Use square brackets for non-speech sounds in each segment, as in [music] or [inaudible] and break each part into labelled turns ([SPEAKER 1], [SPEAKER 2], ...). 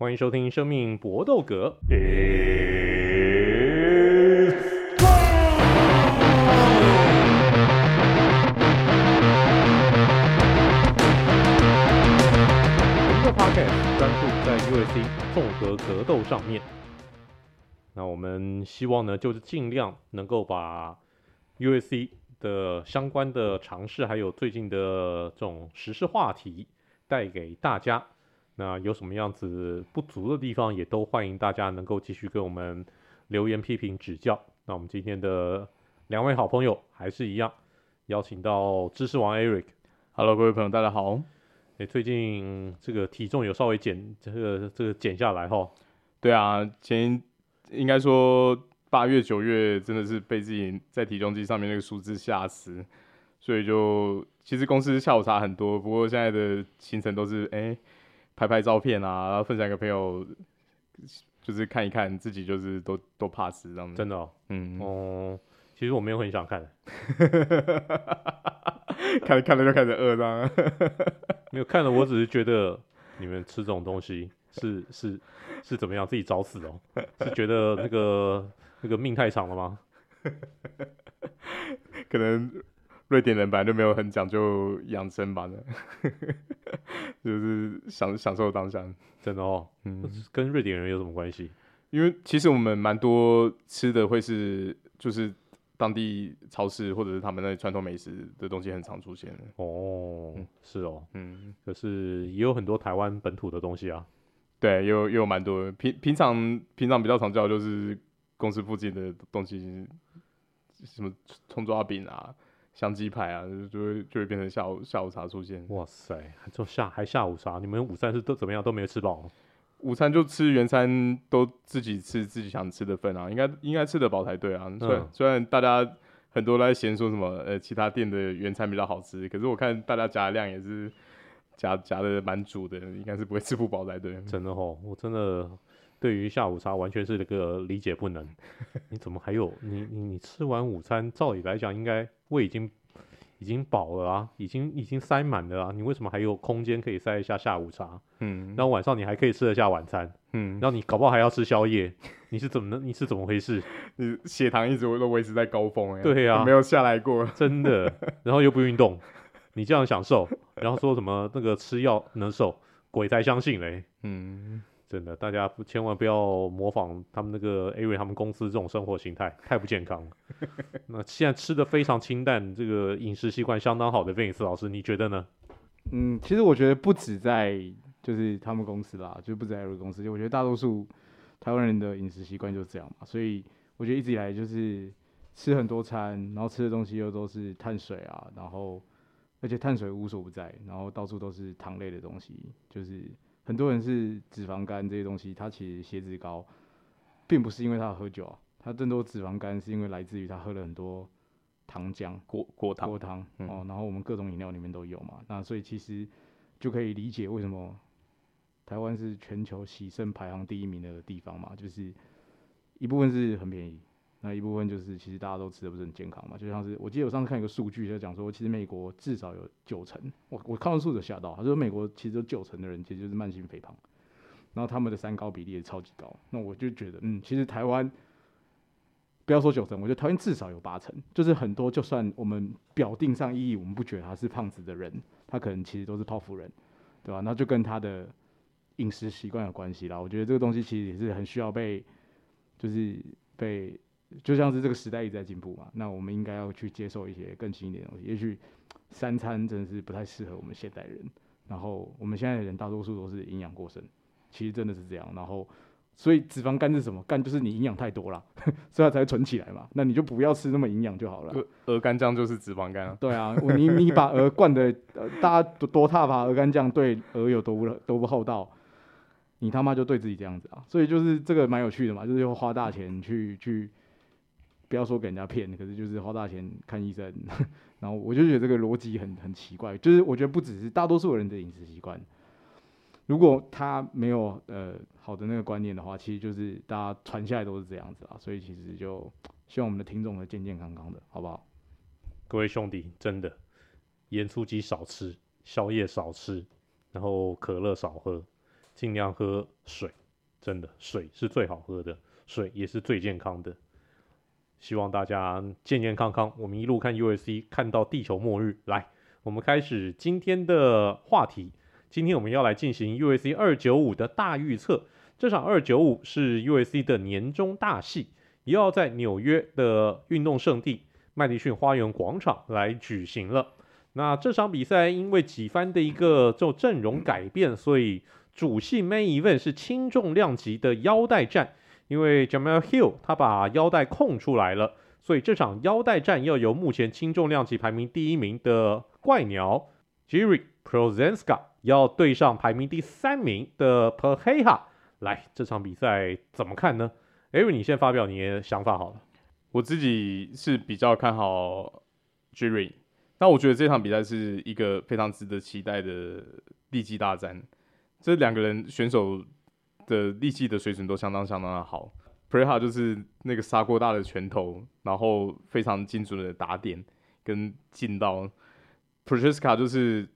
[SPEAKER 1] 欢迎收听《生命搏斗格》。我们的 Podcast 专注在 UFC 综合格斗上面。那我们希望呢，就是尽量能够把 UFC 的相关的尝试，还有最近的这种时事话题带给大家。那有什么样子不足的地方，也都欢迎大家能够继续跟我们留言批评指教。那我们今天的两位好朋友还是一样，邀请到知识王 Eric。
[SPEAKER 2] Hello，各位朋友，大家好。
[SPEAKER 1] 哎，最近这个体重有稍微减，这个这个减下来哈。
[SPEAKER 2] 对啊，前应该说八月九月真的是被自己在体重机上面那个数字吓死，所以就其实公司下午茶很多，不过现在的行程都是哎。拍拍照片啊，然后分享给朋友，就是看一看自己，就是都都怕死这样子。
[SPEAKER 1] 真的哦，
[SPEAKER 2] 嗯
[SPEAKER 1] 哦，其实我没有很想看，[laughs]
[SPEAKER 2] 看看了就开始饿这样。[laughs]
[SPEAKER 1] 没有看了，我只是觉得你们吃这种东西是是是怎么样，自己找死哦？是觉得那个那个命太长了吗？[laughs]
[SPEAKER 2] 可能。瑞典人本来就没有很讲究养生吧，[laughs] 就是享享受当下，
[SPEAKER 1] 真的哦。嗯，跟瑞典人有什么关系？
[SPEAKER 2] 因为其实我们蛮多吃的会是就是当地超市或者是他们那里传统美食的东西很常出现。
[SPEAKER 1] 哦，
[SPEAKER 2] 嗯、
[SPEAKER 1] 是哦，
[SPEAKER 2] 嗯，
[SPEAKER 1] 可是也有很多台湾本土的东西啊。
[SPEAKER 2] 对，有也有蛮多平平常平常比较常叫就是公司附近的东西，什么葱抓饼啊。香鸡排啊，就就会就会变成下午下午茶出现。
[SPEAKER 1] 哇塞，还做下还下午茶？你们午餐是都怎么样？都没有吃饱？
[SPEAKER 2] 午餐就吃原餐，都自己吃自己想吃的份啊，应该应该吃得饱才对啊。虽然、嗯、虽然大家很多在嫌说什么呃其他店的原餐比较好吃，可是我看大家夹的量也是夹夹的蛮足的，应该是不会吃不饱才对。
[SPEAKER 1] 真的哦，我真的对于下午茶完全是那个理解不能。[laughs] 你怎么还有你你你吃完午餐，照理来讲应该。胃已经已经饱了啊，已经已经塞满了啊，你为什么还有空间可以塞一下下午茶？嗯，然后晚上你还可以吃得下晚餐，嗯，然后你搞不好还要吃宵夜，你是怎么你是怎么回事？[laughs]
[SPEAKER 2] 你血糖一直都维持在高峰哎，
[SPEAKER 1] 对呀，
[SPEAKER 2] 没有下来过，
[SPEAKER 1] 真的，[laughs] 然后又不运动，你这样享受，然后说什么那个吃药能瘦，鬼才相信嘞，嗯。真的，大家不千万不要模仿他们那个 Ari 他们公司这种生活形态，太不健康了。[laughs] 那现在吃的非常清淡，这个饮食习惯相当好的 Vince 老师，你觉得呢？
[SPEAKER 3] 嗯，其实我觉得不止在就是他们公司啦，就不止在 Ari 公司，就我觉得大多数台湾人的饮食习惯就是这样嘛。所以我觉得一直以来就是吃很多餐，然后吃的东西又都是碳水啊，然后而且碳水无所不在，然后到处都是糖类的东西，就是。很多人是脂肪肝这些东西，他其实血脂高，并不是因为他喝酒啊，他更多脂肪肝是因为来自于他喝了很多糖浆、
[SPEAKER 2] 果果糖、
[SPEAKER 3] 果糖哦，然后我们各种饮料里面都有嘛，那所以其实就可以理解为什么台湾是全球洗肾排行第一名的地方嘛，就是一部分是很便宜。那一部分就是，其实大家都吃的不是很健康嘛，就像是我记得我上次看一个数据，就讲说，其实美国至少有九成，我我看到数字吓到，他说美国其实有九成的人其实就是慢性肥胖，然后他们的三高比例也超级高，那我就觉得，嗯，其实台湾不要说九成，我觉得台湾至少有八成，就是很多就算我们表定上意义我们不觉得他是胖子的人，他可能其实都是泡芙人，对吧？那就跟他的饮食习惯有关系啦。我觉得这个东西其实也是很需要被，就是被。就像是这个时代一直在进步嘛，那我们应该要去接受一些更新一点的东西。也许三餐真的是不太适合我们现代人，然后我们现在的人大多数都是营养过剩，其实真的是这样。然后，所以脂肪肝是什么？肝就是你营养太多了，[laughs] 所以它才会存起来嘛。那你就不要吃那么营养就好了。
[SPEAKER 2] 鹅肝酱就是脂肪肝啊。
[SPEAKER 3] 对啊，你你把鹅灌的，呃，大家多多踏伐鹅肝酱对鹅有多不多不厚道，你他妈就对自己这样子啊。所以就是这个蛮有趣的嘛，就是要花大钱去去。不要说给人家骗，可是就是花大钱看医生，[laughs] 然后我就觉得这个逻辑很很奇怪。就是我觉得不只是大多数人的饮食习惯，如果他没有呃好的那个观念的话，其实就是大家传下来都是这样子啊。所以其实就希望我们的听众呢健健康康的，好不好？
[SPEAKER 1] 各位兄弟，真的盐酥鸡少吃，宵夜少吃，然后可乐少喝。尽量喝水，真的水是最好喝的，水也是最健康的。希望大家健健康康。我们一路看 U S C，看到地球末日。来，我们开始今天的话题。今天我们要来进行 U S C 二九五的大预测。这场二九五是 U S C 的年终大戏，也要在纽约的运动圣地麦迪逊花园广场来举行了。那这场比赛因为几番的一个就阵容改变，所以主戏 Main Event 是轻重量级的腰带战。因为 Jamal Hill 他把腰带空出来了，所以这场腰带战要由目前轻重量级排名第一名的怪鸟 Jiri Prochazka 要对上排名第三名的 p e r h e a。来，这场比赛怎么看呢？Aaron，你先发表你的想法好了。
[SPEAKER 2] 我自己是比较看好 Jiri，那我觉得这场比赛是一个非常值得期待的力气大战。这两个人选手的力气的水准都相当相当的好。Pereira 就是那个砂锅大的拳头，然后非常精准的打点跟进到。Prochazka 就是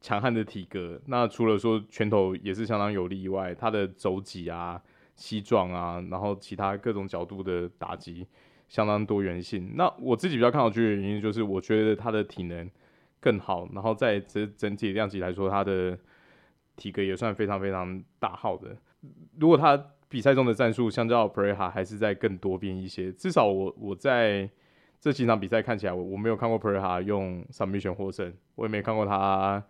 [SPEAKER 2] 强悍的体格，那除了说拳头也是相当有力以外，他的肘击啊、膝撞啊，然后其他各种角度的打击相当多元性。那我自己比较看好的原因就是，我觉得他的体能更好，然后在整整体量级来说，他的体格也算非常非常大号的。如果他比赛中的战术相较 Pereira 还是在更多变一些，至少我我在这几场比赛看起来，我我没有看过 Pereira 用 submission 获胜，我也没看过他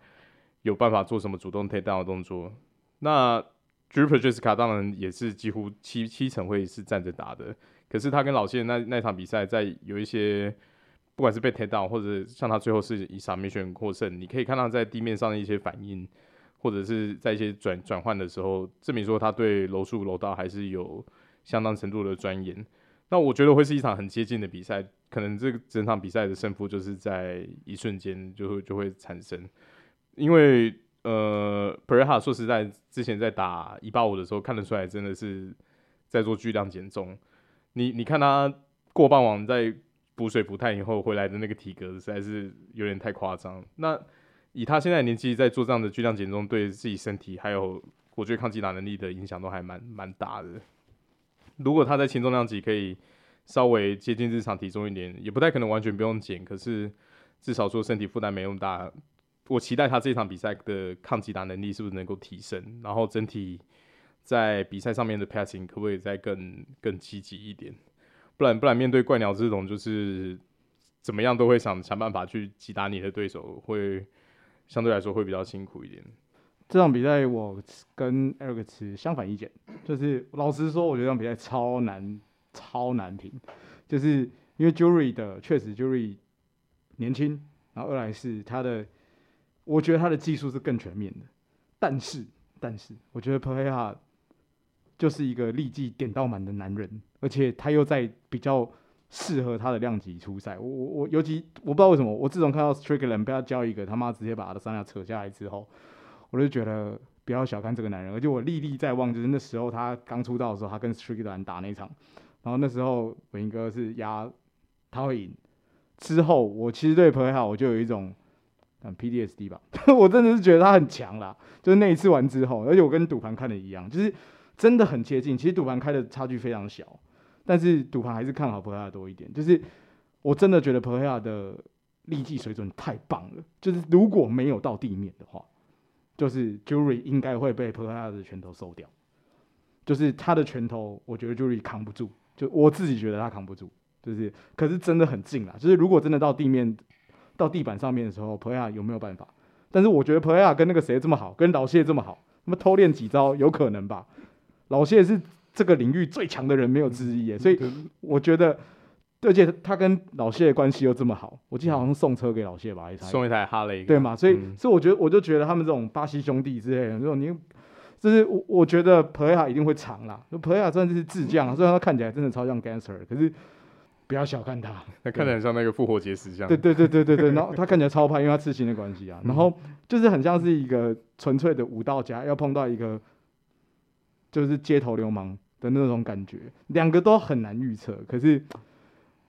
[SPEAKER 2] 有办法做什么主动 take down 的动作。那 Jiri Prochazka 当然也是几乎七七成会是站着打的，可是他跟老谢那那场比赛，在有一些不管是被 take down 或者像他最后是以 submission 获胜，你可以看到在地面上的一些反应。或者是在一些转转换的时候，证明说他对柔术柔道还是有相当程度的钻研。那我觉得会是一场很接近的比赛，可能这个整场比赛的胜负就是在一瞬间就会就会产生。因为呃，Pereira 说实在，之前在打一八五的时候看得出来，真的是在做巨量减重。你你看他过半王在补水补碳以后回来的那个体格，实在是有点太夸张。那以他现在年纪，在做这样的巨量减重，对自己身体还有我觉得抗击打能力的影响都还蛮蛮大的。如果他在轻重量级可以稍微接近日常体重一点，也不太可能完全不用减，可是至少说身体负担没那么大。我期待他这场比赛的抗击打能力是不是能够提升，然后整体在比赛上面的 passing 可不可以再更更积极一点？不然不然面对怪鸟这种就是怎么样都会想想办法去击打你的对手会。相对来说会比较辛苦一点。
[SPEAKER 3] 这场比赛我跟 Eric 持相反意见，就是老实说，我觉得这场比赛超难，超难评。就是因为 Jiri 的确实 Jiri 年轻，然后二来是他的，我觉得他的技术是更全面的。但是，但是我觉得 p e r e a 就是一个力技点到满的男人，而且他又在比较。适合他的量级出赛，我我我尤其我不知道为什么，我自从看到 Strickland 被他教一个他妈直接把他的三下扯下来之后，我就觉得不要小看这个男人，而且我历历在望，就是那时候他刚出道的时候，他跟 Strickland 打那场，然后那时候文英哥是压他会赢，之后我其实对 p e r 我就有一种嗯 PTSD 吧，[laughs] 我真的是觉得他很强啦，就是那一次完之后，而且我跟赌盘看的一样，就是真的很接近，其实赌盘开的差距非常小。但是赌盘还是看好 Pereira 多一点，就是我真的觉得 Pereira 的力技水准太棒了，就是如果没有到地面的话，就是 Juri 应该会被 Pereira 的拳头收掉，就是他的拳头，我觉得 Juri 扛不住，就我自己觉得他扛不住，就是可是真的很近啦，就是如果真的到地面到地板上面的时候，Pereira 有没有办法？但是我觉得 Pereira 跟那个谁这么好，跟老谢这么好，那么偷练几招有可能吧？老谢是。这个领域最强的人没有之一耶，所以我觉得，而且他跟老谢的关系又这么好，我记得好像送车给老谢吧，一台
[SPEAKER 2] 送一台哈雷，
[SPEAKER 3] 对嘛？所以，
[SPEAKER 2] 嗯、
[SPEAKER 3] 所以我觉得，我就觉得他们这种巴西兄弟之类的这种，你就是我，我觉得 Pereira 一定会长啦。Pereira 算是智将，[laughs] 虽然他看起来真的超像 Gangster，可是不要小看他，
[SPEAKER 2] 他看起来很像那个复活节石像。
[SPEAKER 3] 对对对对对对，然后 [laughs] 他看起来超派，因为他刺青的关系啊，然后就是很像是一个纯粹的武道家，要碰到一个就是街头流氓。的那种感觉，两个都很难预测。可是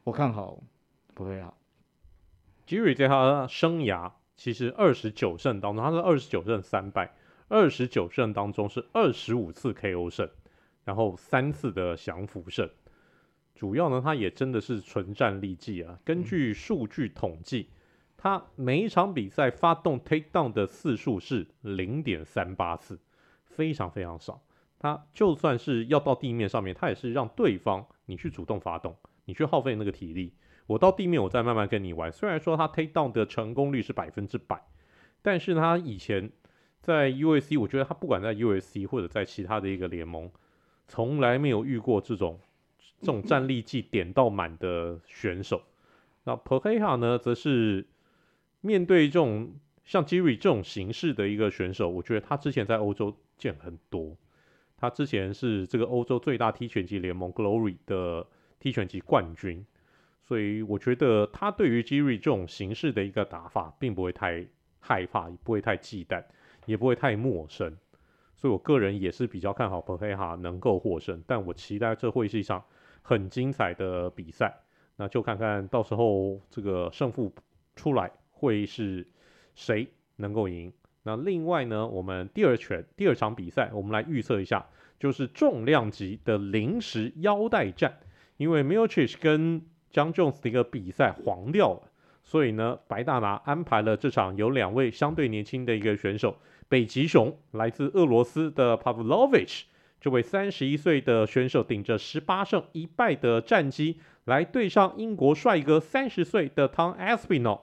[SPEAKER 3] 我看好不会啊。
[SPEAKER 1] Jiri 在他生涯其实二十九胜当中，他是二十九胜三败，二十九胜当中是二十五次 KO 胜，然后三次的降服胜。主要呢，他也真的是纯战力技啊。根据数据统计，他每一场比赛发动 takedown 的次数是零点三八次，非常非常少。他就算是要到地面上面，他也是让对方你去主动发动，你去耗费那个体力。我到地面，我再慢慢跟你玩。虽然说他 take down 的成功率是百分之百，但是他以前在 UFC，我觉得他不管在 UFC 或者在其他的一个联盟，从来没有遇过这种这种战力计点到满的选手。那 Pereira 呢，则是面对这种像 Jerry 这种形式的一个选手，我觉得他之前在欧洲见很多。他之前是这个欧洲最大踢拳级联盟 Glory 的踢拳级冠军。所以我觉得他对于 Jerry 这种形式的一个打法，并不会太害怕，也不会太忌惮，也不会太陌生。所以我个人也是比较看好 p e r e 能够获胜，但我期待这会是一场很精彩的比赛。那就看看到时候这个胜负出来会是谁能够赢。那另外呢，我们第二拳第二场比赛，我们来预测一下，就是重量级的临时腰带战，因为 Miocic 跟 John Jones 的一个比赛黄掉了，所以呢，白大拿安排了这场有两位相对年轻的一个选手，北极熊来自俄罗斯的 Pavlovich，这位三十一岁的选手顶着十八胜一败的战绩来对上英国帅哥三十岁的 Tom Aspinall，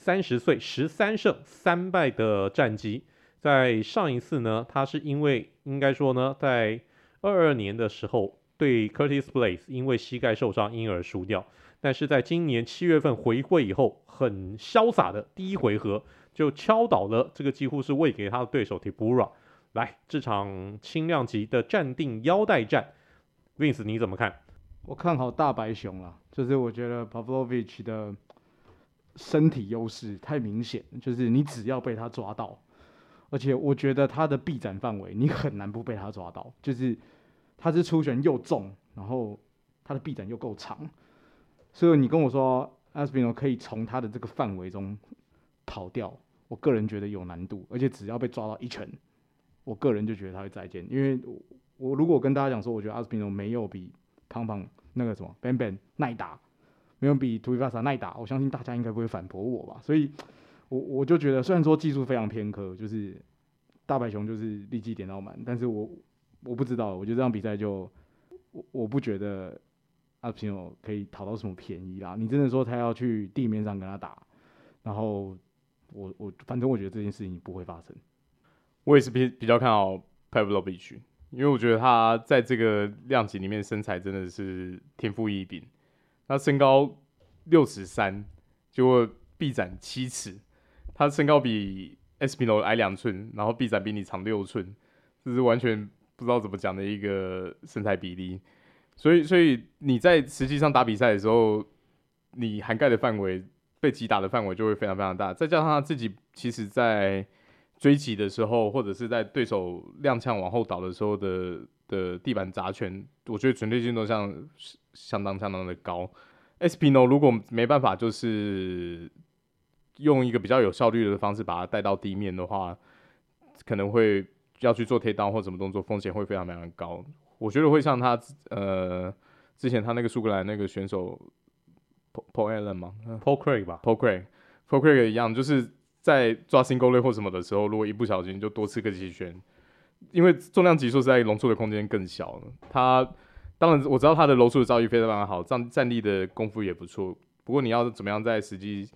[SPEAKER 1] 三十岁十三胜三败的战绩，在上一次呢，他是因为应该说呢，在二二年的时候。对 Curtis Blaze 因为膝盖受伤，因而输掉。但是在今年七月份回归以后，很潇洒的第一回合就敲倒了这个几乎是喂给他的对手 Tibura。来，这场轻量级的暂定腰带战，Vince 你怎么看？
[SPEAKER 3] 我看好大白熊了，就是我觉得 Pavlovich 的身体优势太明显，就是你只要被他抓到，而且我觉得他的臂展范围你很难不被他抓到，就是。他是出拳又重，然后他的臂展又够长，所以你跟我说阿斯皮诺可以从他的这个范围中跑掉，我个人觉得有难度，而且只要被抓到一拳，我个人就觉得他会再见。因为我如果跟大家讲说，我觉得阿斯皮诺没有比胖胖那个什么 Ben Ben 耐打，没有比图比法萨耐打，我相信大家应该不会反驳我吧。所以我我就觉得，虽然说技术非常偏科，就是大白熊就是立即点到满，但是我。我不知道，我觉得这场比赛就我我不觉得阿平友可以讨到什么便宜啦。你真的说他要去地面上跟他打，然后我我反正我觉得这件事情不会发生。
[SPEAKER 2] 我也是比比较看好 Pavlovich，因为我觉得他在这个量级里面身材真的是天赋异禀。他身高六尺三，结果臂展七尺，他身高比 s p i n o 矮两寸，然后臂展比你长六寸，这是完全。不知道怎么讲的一个身材比例，所以所以你在实际上打比赛的时候，你涵盖的范围被击打的范围就会非常非常大。再加上他自己其实在追击的时候，或者是在对手踉跄往后倒的时候的的地板砸拳，我觉得准确性都像相当相当的高。Espino 如果没办法就是用一个比较有效率的方式把它带到地面的话，可能会。要去做贴刀或什么动作，风险会非常非常高。我觉得会像他呃之前他那个苏格兰那个选手 Paul Allen 吗
[SPEAKER 1] ？Paul Craig 吧
[SPEAKER 2] ，Paul Craig，Paul Craig 一样，就是在抓 single leg 或什么的时候，如果一不小心就多吃个几拳，因为重量级数在容错的空间更小。他当然我知道他的柔术的造诣非常非常好，站站立的功夫也不错。不过你要怎么样在实际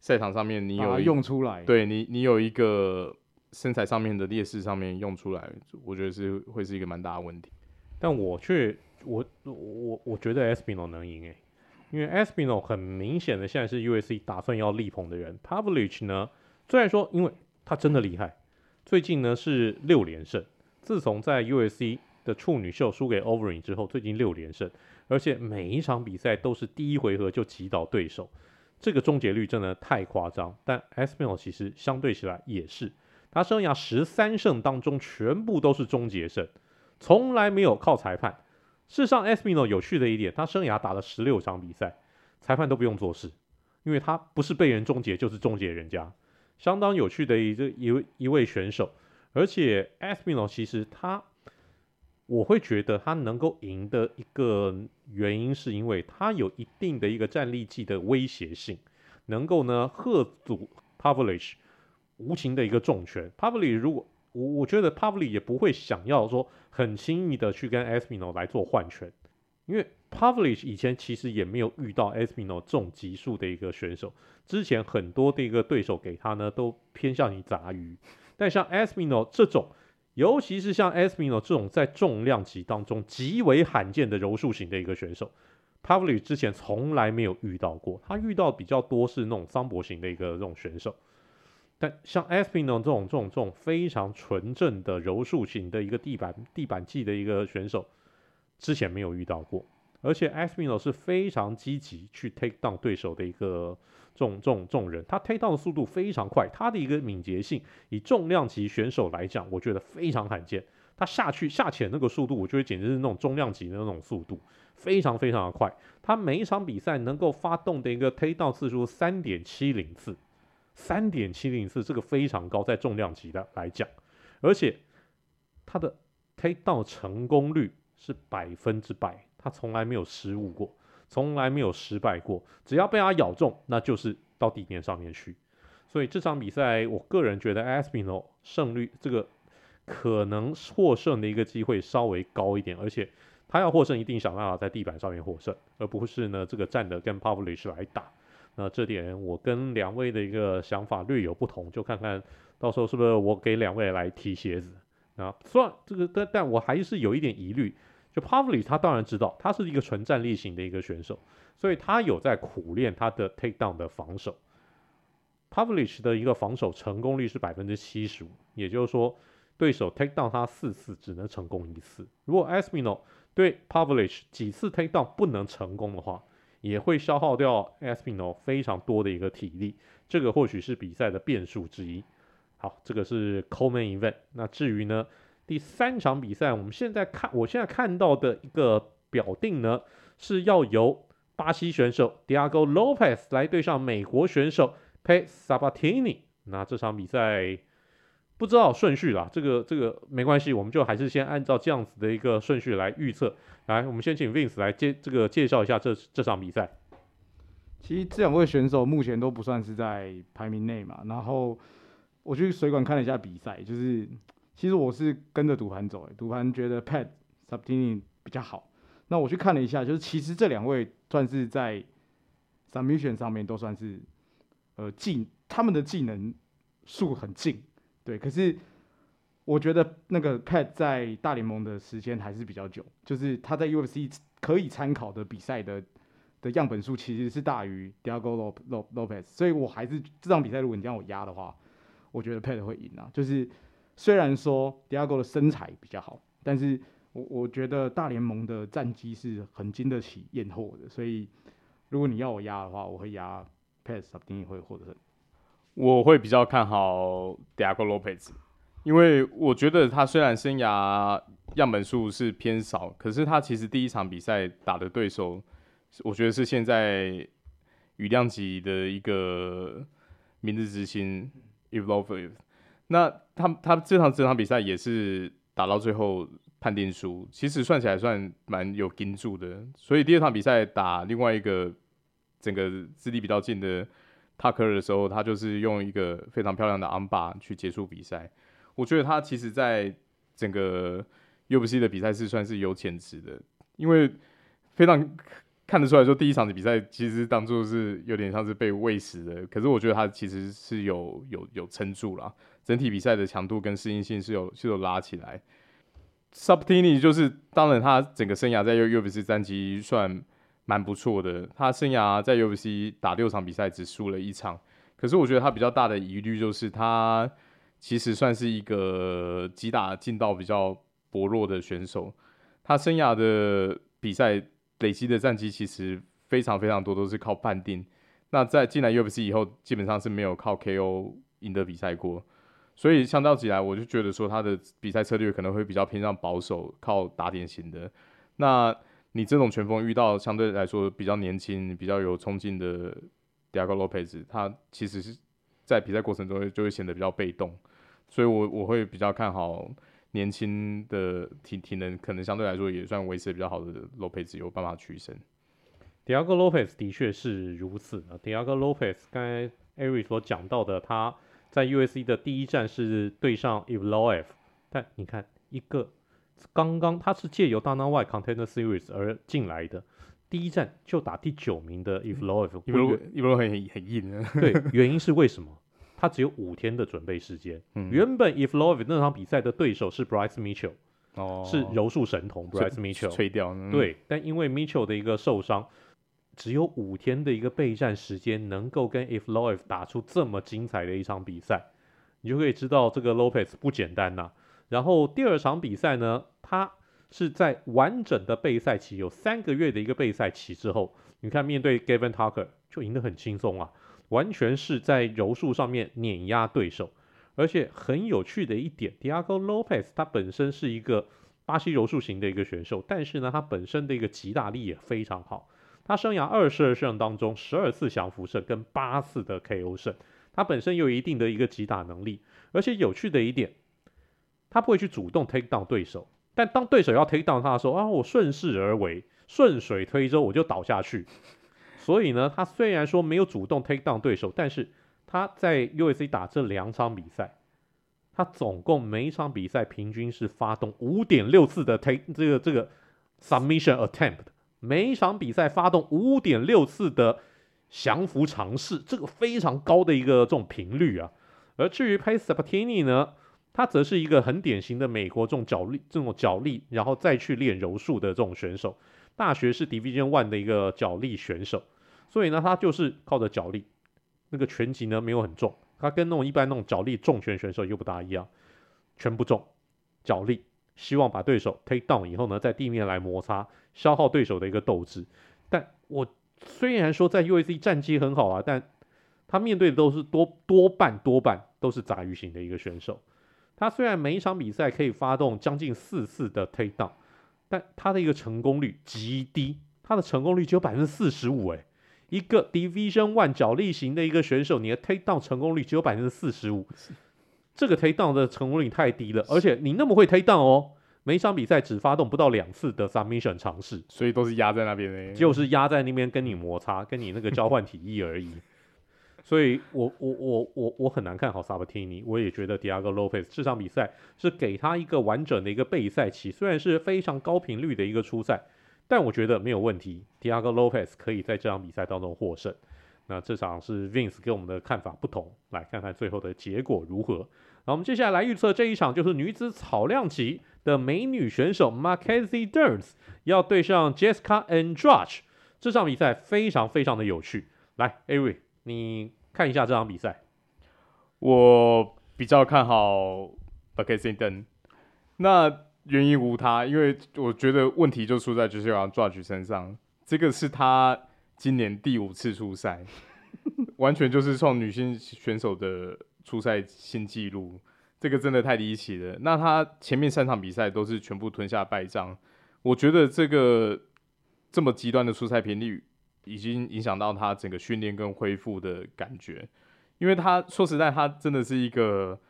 [SPEAKER 2] 赛场上面，你有
[SPEAKER 3] 用出来，
[SPEAKER 2] 对你你有一个。身材上面的劣势上面用出来，我觉得是会是一个蛮大的问题。
[SPEAKER 1] 但我却我我我觉得 Espino 能赢诶、欸，因为 Espino 很明显的现在是 u s c 打算要力捧的人。Pavlovich 呢，虽然说因为他真的厉害，最近呢是六连胜，自从在 U.S.C 的处女秀输给 Overeem 之后，最近六连胜，而且每一场比赛都是第一回合就击倒对手，这个终结率真的太夸张。但 Espino 其实相对起来也是。他生涯十三胜当中，全部都是终结胜，从来没有靠裁判。事实上，Espino 有趣的一点，他生涯打了十六场比赛，裁判都不用做事，因为他不是被人终结，就是终结人家，相当有趣的一个一位一位选手。而且 Aspino 其实他，我会觉得他能够赢的一个原因，是因为他有一定的一个战力技的威胁性，能够呢吓阻 Pavlich 无情的一个重拳。Pavlich 如果我我觉得 Pavlich 也不会想要说很轻易的去跟 Aspino 来做换拳，因为 Pavlish 以前其实也没有遇到 Espino 这种级数的一个选手，之前很多的一个对手给他呢都偏向于杂鱼。但像 Espino 这种，尤其是像 Espino 这种在重量级当中极为罕见的柔术型的一个选手，Pavlish 之前从来没有遇到过。他遇到比较多是那种桑博型的一个这种选手，但像 Espino 这种这种这种非常纯正的柔术型的一个地板地板技的一个选手，之前没有遇到过。而且 Espinal 是非常积极去 take down 对手的一个。这种这种这种人，他 take down 的速度非常快，他的一个敏捷性，以重量级选手来讲，我觉得非常罕见。他下去下潜那个速度，我觉得简直是那种重量级的那种速度，非常非常的快。他每一场比赛能够发动的一个 take down 次数三点七零次，三点七零次，这个非常高，在重量级的来讲，而且他的 take down 成功率是百分之百，他从来没有失误过。从来没有失败过，只要被他咬中，那就是到地面上面去。所以这场比赛，我个人觉得 Espino 胜率这个可能获胜的一个机会稍微高一点，而且他要获胜，一定想办法在地板上面获胜，而不是呢这个站的跟 Publish 来打。那这点我跟两位的一个想法略有不同，就看看到时候是不是我给两位来提鞋子啊？算这个，但但我还是有一点疑虑。就 Pavlish，他当然知道，他是一个纯站立型的一个选手，所以他有在苦练他的 takedown 的防守。Pavlish 的一个防守成功率是百分之七十五，也就是说，对手 takedown 他四次只能成功一次。如果 Espino 对 Pavlish 几次 takedown 不能成功的话，也会消耗掉 Espino 非常多的一个体力，这个或许是比赛的变数之一。好，这个是 Co-Main Event。那至于呢？第三场比赛，我们现在看，我现在看到的一个表定呢，是要由巴西选手 Diego Lopez 来对上美国选手 Pat Sabatini。那这场比赛不知道顺序啦，这个这个没关系，我们就还是先按照这样子的一个顺序来预测。来，我们先请 Vince 来介这个介绍一下这这场比赛。
[SPEAKER 3] 其实这两位选手目前都不算是在排名内嘛，然后我去水管看了一下比赛，就是。其实我是跟着赌盘走，诶，赌盘觉得 Pat Sabatini 比较好。那我去看了一下，就是其实这两位算是在 submission 上面都算是，呃，技他们的技能数很近，对。可是我觉得那个 Pat 在大联盟的时间还是比较久，就是他在 UFC 可以参考的比赛的的样本数其实是大于 Diego Lopez，所以我还是这场比赛如果你让我压的话，我觉得 Pat 会赢啊，就是。虽然说 Diego 的身材比较好，但是我我觉得大联盟的战绩是很经得起验货的，所以如果你要我压的话，我会压 Pat Sabatini 会获得胜。
[SPEAKER 2] 我会比较看好 Diego Lopez，因为我觉得他虽然生涯样本数是偏少，可是他其实第一场比赛打的对手，我觉得是现在羽量级的一个明日之星 Evloev 那他他这场这场比赛也是打到最后判定输，其实算起来算蛮有盯住的。所以第二场比赛打另外一个整个资历比较近的塔克尔的时候，他就是用一个非常漂亮的安巴去结束比赛。我觉得他其实在整个 UFC 的比赛是算是有潜质的，因为非常看得出来说第一场的比赛其实当做是有点像是被喂食的，可是我觉得他其实是有有有撑住了。整体比赛的强度跟适应性是有是有拉起来。Subtini 就是，当然他整个生涯在 UFC 战绩算蛮不错的。他生涯在 UFC 打六场比赛只输了一场，可是我觉得他比较大的疑虑就是他其实算是一个击打劲道比较薄弱的选手。他生涯的比赛累积的战绩其实非常非常多都是靠判定。那在进来 UFC 以后，基本上是没有靠 KO 赢得比赛过。所以相较起来，我就觉得说他的比赛策略可能会比较偏向保守，靠打点型的。那你这种拳风遇到相对来说比较年轻、比较有冲劲的 Diego Lopes，他其实是在比赛过程中就会显得比较被动。所以我我会比较看好年轻的体体能，可能相对来说也算维持比较好的 Lopez 有办法取胜。
[SPEAKER 1] Diego Lopez 的确是如此啊，Diego Lopez 刚才 Ari 所讲到的，他在 usc 的第一站是对上 Ivlov，但你看一个刚刚他是借由大 ny container series 而进来的第一站就打第九名的 Ivlov，因为我因为
[SPEAKER 2] 很很硬。啊
[SPEAKER 1] 对原因是为什么？他只有五天的准备时间。原本 Ivlov 那场比赛的对手是 bryce mitchell 是柔术神童 bryce mitchell
[SPEAKER 2] 吹掉
[SPEAKER 1] 对但因为 mitchell 的一个受伤只有五天的一个备战时间，能够跟 If l o v e 打出这么精彩的一场比赛，你就可以知道这个 Lopez 不简单呐、然后第二场比赛呢，他。是在完整的备赛期，有三个月的一个备赛期之后，你看面对 Gavin Tucker 就赢得很轻松啊，完全是在柔术上面碾压对手。而且很有趣的一点，Diego Lopez 他本身是一个巴西柔术型的一个选手，但是呢，他本身的一个击打力也非常好。他生涯二十二胜当中，十二次降服胜跟八次的 KO 胜，他本身有一定的一个击打能力。而且有趣的一点，他不会去主动 take down 对手。但当对手要 take down 他的时候啊，我顺势而为，顺水推舟，我就倒下去。所以呢，他虽然说没有主动 take down 对手，但是他在 UFC 打这两场比赛，他总共每一场比赛平均是发动五点六次的 take 这个这个 submission attempt，每一场比赛发动五点六次的降服尝试，这个非常高的一个这种频率啊。而至于 Pat Sabatini 呢？他则是一个很典型的美国这种脚力、这种脚力，然后再去练柔术的这种选手。大学是 Division One 的一个脚力选手，所以呢，他就是靠着脚力。那个拳击呢，没有很重，他跟那种一般那种脚力重拳选手又不大一样，拳不重，脚力，希望把对手 take down 以后呢，在地面来摩擦，消耗对手的一个斗志。但我虽然说在 UFC 战绩很好啊，但他面对的都是多多半多半都是杂鱼型的一个选手。他虽然每一场比赛可以发动将近四次的 take down，但他的一个成功率极低，他的成功率只有百分之四十五。哎，一个 Division One 角力型的一个选手，你的 take down 成功率只有百分之四十五，这个 take down 的成功率太低了。而且你那么会 take down 哦，每一场比赛只发动不到两次的 submission 尝试，
[SPEAKER 2] 所以都是压在那边的，
[SPEAKER 1] 就是压在那边跟你摩擦，跟你那个交换体意而已。[laughs] 所以我我我我我很难看好萨巴提尼，我也觉得 Diego Lopez 这场比赛是给他一个完整的一个备赛期，虽然是非常高频率的一个出赛，但我觉得没有问题，Diego Lopez 可以在这场比赛当中获胜。那这场是 Vince 跟我们的看法不同，来看看最后的结果如何。那我们接下来来预测这一场就是女子草量级的美女选手 Mackenzie Derns 要对上 Jessica Andrade，这场比赛非常非常的有趣。来，Ari。你看一下这场比赛，
[SPEAKER 2] 我比较看好 Mackenzie Dern。那原因无他，因为我觉得问题就出在 Jessica Andrade 身上。这个是他今年第五次出赛，[laughs] 完全就是创女性选手的出赛新纪录。这个真的太离奇了。那他前面三场比赛都是全部吞下败仗，我觉得这个这么极端的出赛频率。已经影响到他整个训练跟恢复的感觉，因为他说实在，他真的是一个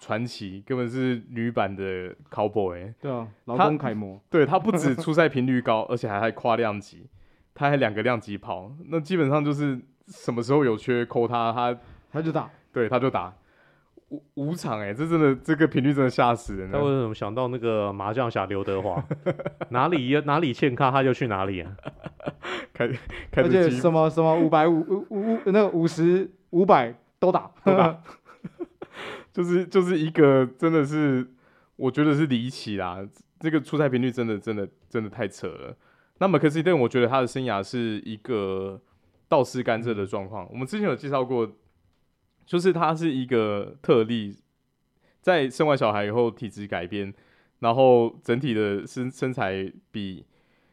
[SPEAKER 2] 传奇，根本是女版的 Cowboy。
[SPEAKER 3] 对啊，劳工楷模。
[SPEAKER 2] 对，他不止出赛频率高，而且还还跨量级，他还两个量级跑，那基本上就是什么时候有缺扣他，他
[SPEAKER 3] 他就打，
[SPEAKER 2] 对，他就打。五五场哎、欸，这真的这个频率真的吓死人了。
[SPEAKER 1] 他为什么想到那个麻将侠刘德华？[laughs] 哪里哪里欠咖他就去哪里啊？[laughs]
[SPEAKER 2] 开开
[SPEAKER 3] 而且什么什么五百五五五那个五十五百都打都打，[laughs]
[SPEAKER 2] 就是就是一个真的是我觉得是离奇啦。这个出赛频率真的真的真的太扯了。那么可是，但我觉得他的生涯是一个倒吃甘蔗的状况。嗯、我们之前有介绍过。就是他是一个特例，在生完小孩以后体质改变，然后整体的身身材比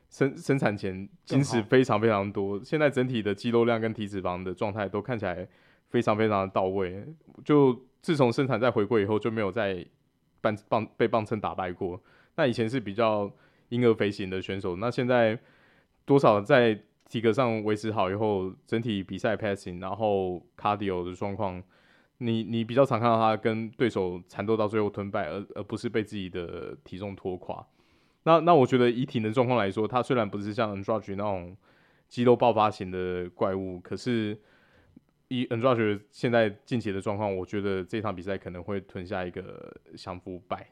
[SPEAKER 2] 生生产前紧实非常非常多，现在整体的肌肉量跟体脂肪的状态都看起来非常非常的到位。就自从生产再回归以后，就没有再棒棒被棒秤打败过。那以前是比较婴儿肥型的选手，那现在多少在。体格上维持好以后，整体比赛 passing，然后 cardio 的状况你你比较常看到他跟对手缠斗到最后吞败，而而不是被自己的体重拖垮。那那我觉得以体能状况来说，他虽然不是像 Andrade 那种肌肉爆发型的怪物，可是以 Andrade 现在近期的状况，我觉得这场比赛可能会吞下一个降服败。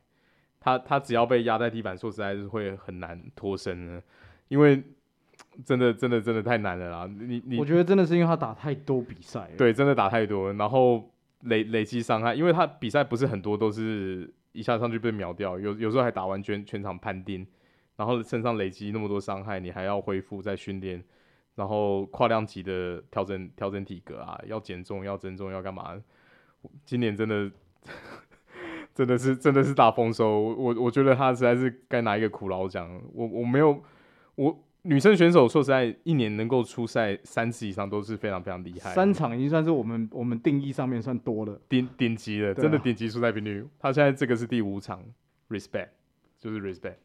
[SPEAKER 2] 他他只要被压在地板，说实在是会很难脱身的，因为真的真的真的太难了啦。你你
[SPEAKER 3] 我觉得真的是因为他打太多比赛，
[SPEAKER 2] 对，真的打太多，然后累累积伤害，因为他比赛不是很多都是。一下上去被秒掉，有有时候还打完全全场判定，然后身上累积那么多伤害，你还要恢复再训练，然后跨量级的调整调整体格啊，要减重要增重要干嘛？今年真的真的是真的是大丰收，我我觉得他实在是该拿一个苦劳奖，我我没有我。女生选手说实在，一年能够出赛三次以上都是非常非常厉害。
[SPEAKER 3] 三场已经算是我们我们定义上面算多了，
[SPEAKER 2] 顶顶级了，真的顶级出赛频率。他现在这个是第五场，respect，就是 respect。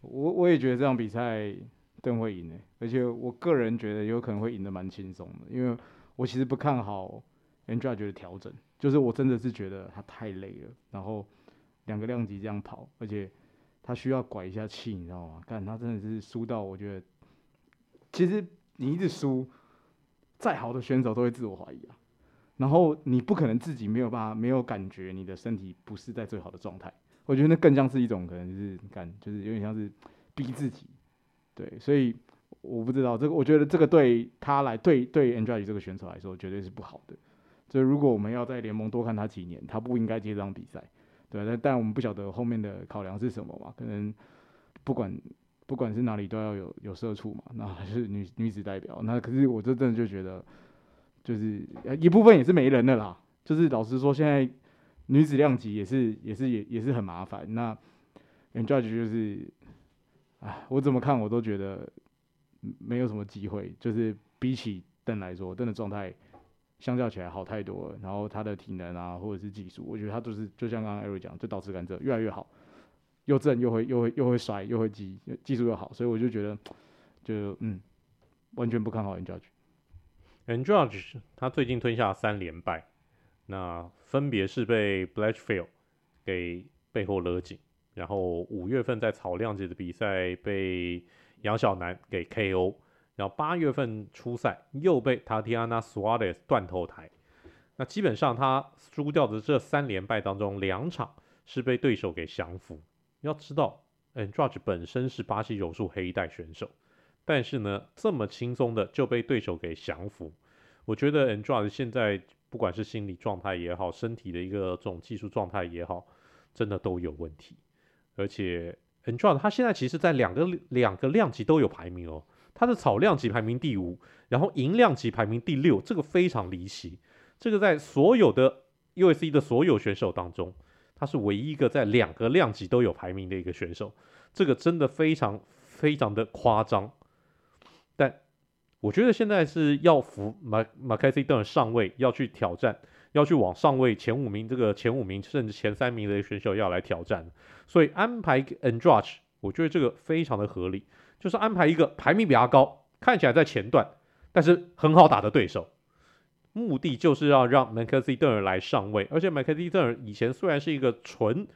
[SPEAKER 3] 我我也觉得这场比赛邓会赢诶，而且我个人觉得有可能会赢得蛮轻松的，因为我其实不看好 Andrade 的调整，就是我真的是觉得他太累了，然后两个量级这样跑，而且。他需要拐一下气，你知道吗？但他真的是输到，我觉得，其实你一直输，再好的选手都会自我怀疑啊。然后你不可能自己没有办法，没有感觉你的身体不是在最好的状态。我觉得那更像是一种可能是感，就是有点像是逼自己。对，所以我不知道这个，我觉得这个对他来，对对 Andrade 这个选手来说，绝对是不好的。所以如果我们要在联盟多看他几年，他不应该接这场比赛。对，但但我们不晓得后面的考量是什么嘛？可能不管不管是哪里都要有有社畜嘛，那还是女女子代表。那可是我这真的就觉得，就是一部分也是没人的啦。就是老实说，现在女子量级也是也是也也是很麻烦。那 Andrade 就是，哎，我怎么看我都觉得没有什么机会。就是比起邓来说，邓的状态。相较起来好太多了，然后他的体能啊，或者是技术，我觉得他都是就像刚刚 Eric 讲，就倒吃甘蔗越来越好，又正又会又会又会摔又会击，技术又好，所以我就觉得就嗯，完全不看好 Andrade。
[SPEAKER 1] Andrade 他最近吞下三连败，那分别是被 Blanchfield 给背后勒紧，然后五月份在草量级的比赛被杨晓南给 KO。然后八月份初赛又被 Tatiana Suarez 断头台，那基本上他输掉的这三连败当中，两场是被对手给降服。要知道，Andrade 本身是巴西柔术黑带选手，但是呢，这么轻松的就被对手给降服。我觉得 Andrade 现在不管是心理状态也好，身体的一个这种技术状态也好，真的都有问题。而且 Andrade 他现在其实在两个两个量级都有排名哦。他的草量级排名第五，然后银量级排名第六，这个非常离奇。这个在所有的 USC 的所有选手当中，他是唯一一个在两个量级都有排名的一个选手。这个真的非常非常的夸张。但我觉得现在是要扶马马凯西邓上位，要去挑战，要去往上位前五名这个前五名甚至前三名的选手要来挑战，所以安排 Andrade，我觉得这个非常的合理。就是安排一个排名比较高，看起来在前段，但是很好打的对手，目的就是要让麦克西邓尔来上位。而且麦克西邓尔以前虽然是一个纯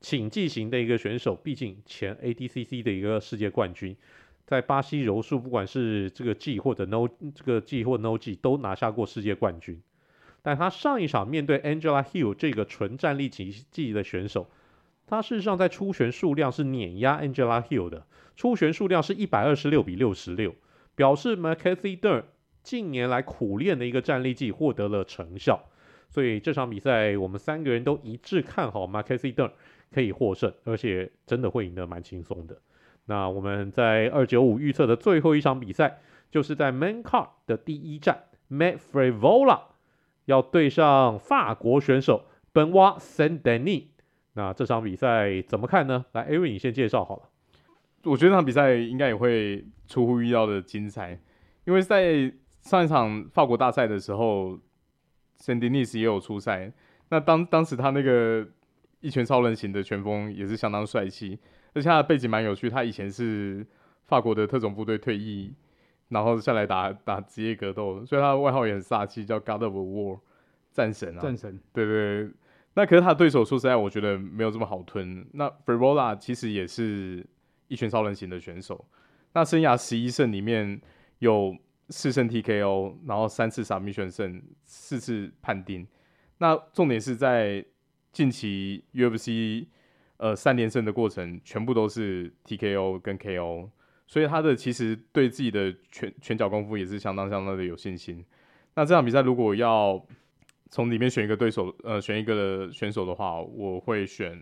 [SPEAKER 1] 请技型的一个选手，毕竟前 ADCC 的一个世界冠军，在巴西柔术不管是这个 G 或者 No 这个 G 或 No G 都拿下过世界冠军。但他上一场面对 Angela Hill 这个纯站立级级的选手。他事实上在出拳数量是碾压 Angela Hill 的，出拳数量是一百二十六比六十六，表示 Mackenzie Dern 近年来苦练的一个战力技获得了成效，所以这场比赛我们三个人都一致看好 Mackenzie Dern 可以获胜，而且真的会赢得蛮轻松的。那我们在二九五预测的最后一场比赛，就是在 Main Card 的第一战，Mat Frevola 要对上法国选手 Benoit Saint-Denis。那这场比赛怎么看呢？来，Aaron，你先介绍好了。
[SPEAKER 2] 我觉得那场比赛应该也会出乎意料的精彩，因为在上一场法国大赛的时候，Saint-Denis 也有出赛。那当当时他那个一拳超人型的拳风也是相当帅气，而且他的背景蛮有趣，他以前是法国的特种部队退役，然后下来打打职业格斗，所以他的外号也很煞气，叫 God of War。战神啊，
[SPEAKER 3] 战神，
[SPEAKER 2] 对对，对。那可是他的对手，说实在，我觉得没有这么好吞。那 Frevola 其实也是一拳超人型的选手。那生涯十一胜里面有四胜 TKO，然后三次杀必全胜，四次判定。那重点是在近期 UFC 呃三连胜的过程，全部都是 TKO 跟 KO，所以他的其实对自己的拳拳脚功夫也是相当相当的有信心。那这场比赛如果要从里面选一个对手，呃，选一个选手的话，我会选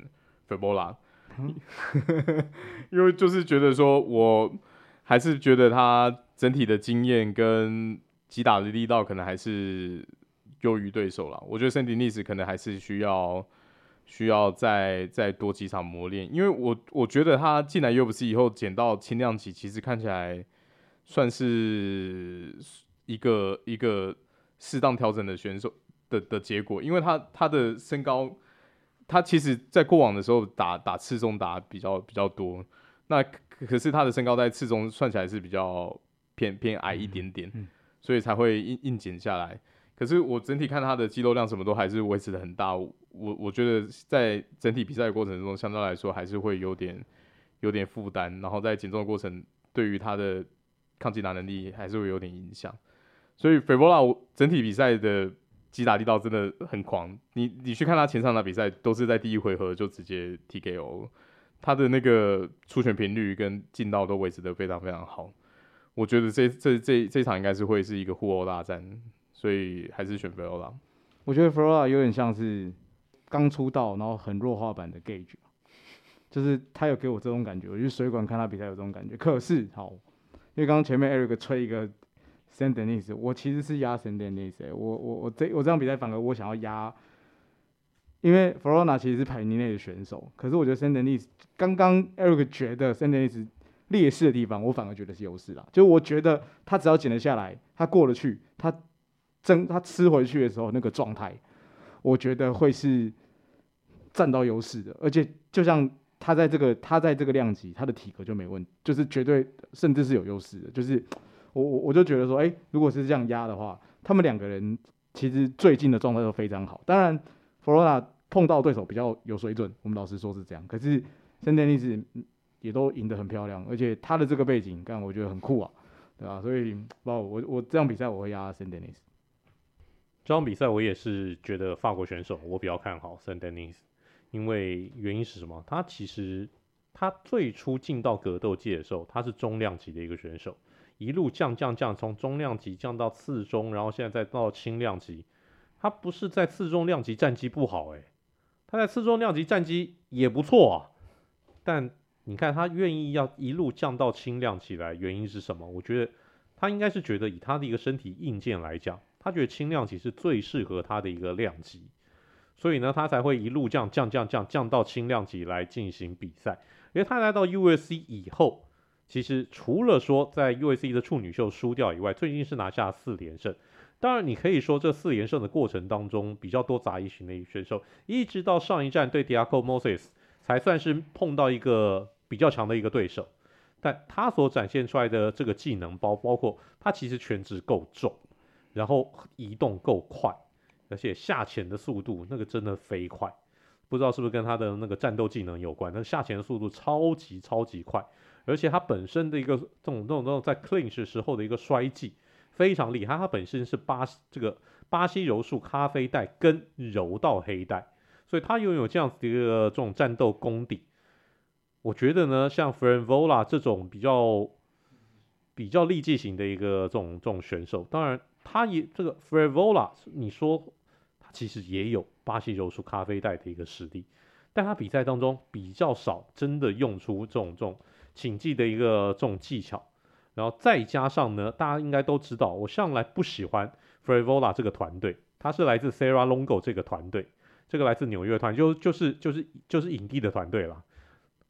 [SPEAKER 2] Frevola，[laughs] 因为就是觉得说，我还是觉得他整体的经验跟击打的力道可能还是优于对手啦。我觉得 Saint Denis 可能还是需要需要再再多几场磨练，因为我我觉得他进来 UFC 以后减到轻量级，其实看起来算是一个一个适当调整的选手。的的结果，因为他他的身高，他其实在过往的时候打打次中打比较比较多，那可是他的身高在次中算起来是比较偏偏矮一点点，嗯嗯、所以才会硬硬减下来。可是我整体看他的肌肉量什么都还是维持的很大，我我觉得在整体比赛的过程中，相对来说还是会有点有点负担，然后在减重的过程对于他的抗击打能力还是会有点影响。所以 Frevola 整体比赛的。击打力道真的很狂，你你去看他前三场比赛，都是在第一回合就直接 TKO，他的那个出拳频率跟劲道都维持的非常非常好。我觉得这这这这场应该是会是一个互殴大战，所以还是选 Frevola。
[SPEAKER 3] 我觉得 FLO 钥有点像是刚出道然后很弱化版的 Gage，就是他有给我这种感觉。我去水管看他比赛有这种感觉。可是好，因为刚刚前面 Eric 吹一个。SANDY，我其实是压 Saint Denis，我我我这我这场比赛反而我想要压，因为 Frevola 其实是排名内的选手，可是我觉得 Saint Denis 刚刚 Eric 觉得 Saint Denis 劣势的地方，我反而觉得是优势啦。就我觉得他只要减得下来，他过得去，他争他吃回去的时候那个状态，我觉得会是占到优势的。而且就像他在这个他在这个量级，他的体格就没问，就是绝对甚至是有优势的，就是。我我我就觉得说，哎、如果是这样压的话，他们两个人其实最近的状态都非常好。当然，弗罗拉碰到对手比较有水准，我们老实说是这样。可是圣丹尼斯也都赢得很漂亮，而且他的这个背景，干我觉得很酷啊，对吧？所以，不，我我这场比赛我会压圣丹尼斯。
[SPEAKER 1] 这场比赛我也是觉得法国选手我比较看好圣丹尼斯，因为原因是什么？他其实他最初进到格斗界的时候，他是中量级的一个选手。一路降降降，从中量级降到次中，然后现在再到轻量级。他不是在次中量级战绩不好诶、他在次中量级战绩也不错啊。但你看他愿意要一路降到轻量级来，原因是什么？我觉得他应该是觉得以他的一个身体硬件来讲，他觉得轻量级是最适合他的一个量级，所以呢，他才会一路降降降降降到轻量级来进行比赛。因为他来到 UFC 以后。其实除了说在 U.S.C 的处女秀输掉以外，最近是拿下四连胜。当然，你可以说这四连胜的过程当中比较多杂役型的选手，一直到上一站对 Diaco Moses 才算是碰到一个比较强的一个对手。但他所展现出来的这个技能包，包括他其实全职够重，然后移动够快，而且下潜的速度那个真的飞快。不知道是不是跟他的那个战斗技能有关，但下潜的速度超级超级快。而且他本身的一个这种这种这种在 clinch 时候的一个衰技非常厉害，他本身是巴这个巴西柔术咖啡带跟柔道黑带，所以他拥有这样子的一个这种战斗功底。我觉得呢，像 Frevola 这种比较比较力技型的一个这种这种选手，当然他也这个 Frevola 你说他其实也有巴西柔术咖啡带的一个实力，但他比赛当中比较少真的用出这种这种。请记的一个这种技巧，然后再加上呢，大家应该都知道，我向来不喜欢 Frevola 这个团队，他是来自 Serra Longo 这个团队，这个来自纽约团，就就是就是就是影帝的团队啦。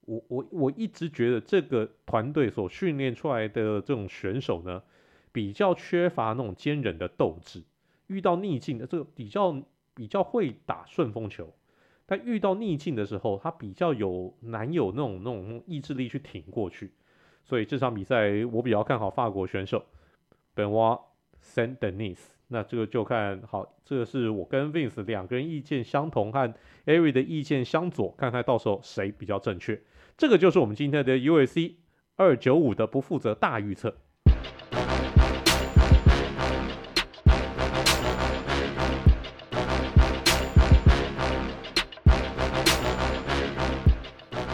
[SPEAKER 1] 我我我一直觉得这个团队所训练出来的这种选手呢，比较缺乏那种坚韧的斗志，遇到逆境的这个比较比较会打顺风球。在遇到逆境的时候，他比较有难有那种那种意志力去挺过去，所以这场比赛我比较看好法国选手 Benoit Saint-Denis 那这个就看好，这个是我跟 Vince 两个人意见相同，和 Ari 的意见相左，看看到时候谁比较正确。这个就是我们今天的 UAC 二九五的不负责大预测。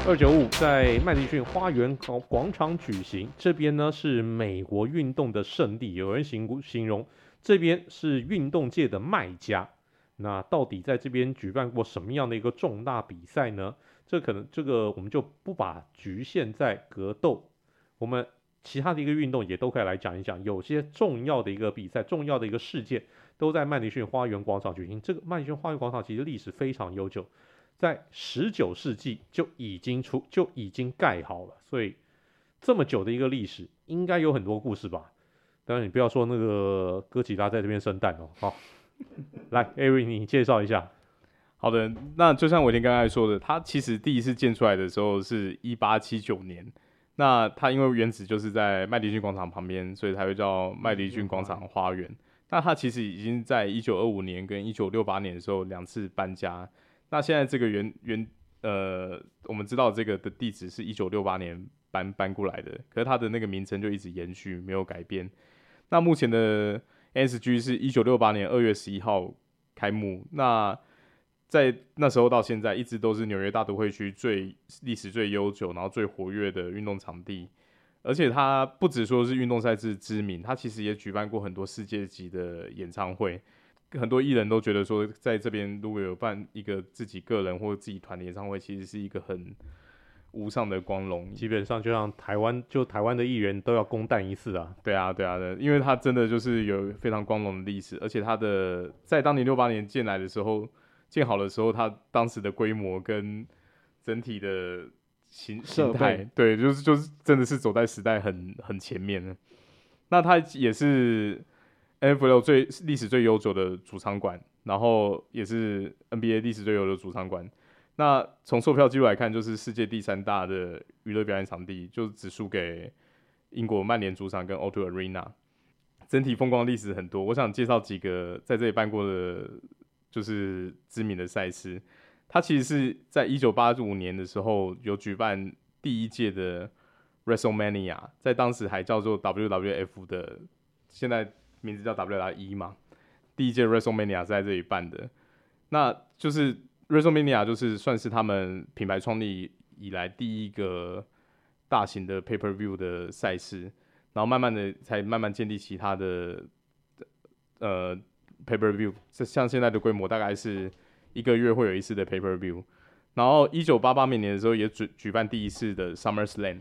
[SPEAKER 1] 二九五在麦迪逊花园广场举行，这边呢是美国运动的圣地，有人形形容这边是运动界的麦加。那到底在这边举办过什么样的一个重大比赛呢？这可能这个我们就不把局限在格斗，我们其他的一个运动也都可以来讲一讲。有些重要的一个比赛，重要的一个事件都在麦迪逊花园广场举行。这个麦迪逊花园广场其实历史非常悠久。在十九世纪就已经出就已经盖好了，所以这么久的一个历史，应该有很多故事吧？当然你不要说那个哥吉拉在这边生蛋哦。好，来艾瑞你介绍一下。
[SPEAKER 2] 好的，那就像伟霆刚才说的，它其实第一次建出来的时候是一八七九年。那它因为原址就是在麦迪逊广场旁边，所以才会叫麦迪逊广场花园。那它其实已经在一九二五年跟一九六八年的时候两次搬家。那现在这个原原呃，我们知道这个的地址是一九六八年搬搬过来的，可是它的那个名称就一直延续，没有改变。那目前的 NSG 是一九六八年二月十一号开幕，那在那时候到现在一直都是纽约大都会区最历史最悠久，然后最活跃的运动场地。而且它不只说是运动赛事知名，它其实也举办过很多世界级的演唱会。很多艺人都觉得说，在这边如果有办一个自己个人或自己团的演唱会，其实是一个很无上的光荣。
[SPEAKER 1] 基本上就像台湾，就台湾的艺人都要公诞一次啊。
[SPEAKER 2] 对啊，对啊对，因为他真的就是有非常光荣的历史，而且他的在当年六八年建来的时候，建好的时候，他当时的规模跟整体的形形态，对，就是就是真的是走在时代很很前面的。那他也是。NFL 最历史最悠久的主场馆，然后也是 NBA 历史最悠久的主场馆。那从售票记录来看，就是世界第三大的娱乐表演场地，就只输给英国曼联主场跟 O2 Arena。整体风光历史很多，我想介绍几个在这里办过的，就是知名的赛事。它其实是在一九八五年的时候有举办第一届的 WrestleMania，在当时还叫做 WWF 的，现在。名字叫 WWE 嘛，第一届 WrestleMania 是在这里办的，那就是 WrestleMania 就是算是他们品牌创立以来第一个大型的 Pay Per View 的赛事，然后慢慢的才慢慢建立其他的呃 Pay Per View，像现在的规模大概是一个月会有一次的 Pay Per View，然后一九八八年的时候也举举办第一次的 SummerSlam。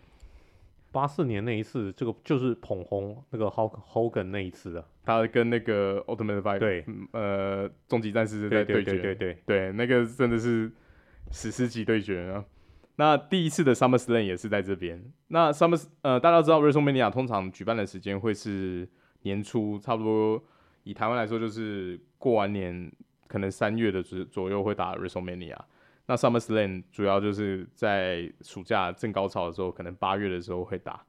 [SPEAKER 1] 八四年那一次，这个就是捧红那个 Hulk Hogan 那一次的，
[SPEAKER 2] 他跟那个 Ultimate Fighter
[SPEAKER 1] 对，
[SPEAKER 2] 呃，终极战士在对决，对对对对，对，那个真的是史诗级对决啊。那第一次的 SummerSlam 也是在这边。那 Summer 呃，大家都知道 WrestleMania 通常举办的时间会是年初，差不多以台湾来说，就是过完年可能三月的左左右会打 WrestleMania。那 SummerSlam 主要就是在暑假正高潮的时候，可能八月的时候会打。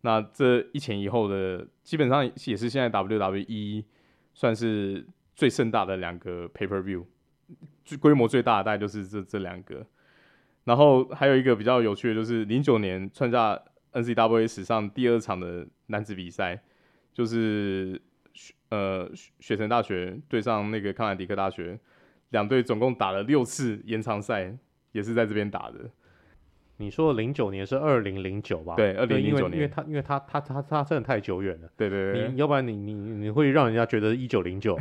[SPEAKER 2] 那这一前一后的，基本上也是现在 WWE 算是最盛大的两个 Pay Per View，最规模最大的大概就是这这两个。然后还有一个比较有趣的，就是零九年创下 NCWA 史上第二场的男子比赛，就是雪呃雪城大学对上那个康乃狄克大学。两队总共打了六次延长赛，也是在这边打的。
[SPEAKER 1] 你说零九年是二零零九吧？
[SPEAKER 2] 对，二零零九年，
[SPEAKER 1] 因为他因为他他他他真的太久远了。
[SPEAKER 2] 对对对，
[SPEAKER 1] 你要不然你你你会让人家觉得一九零九。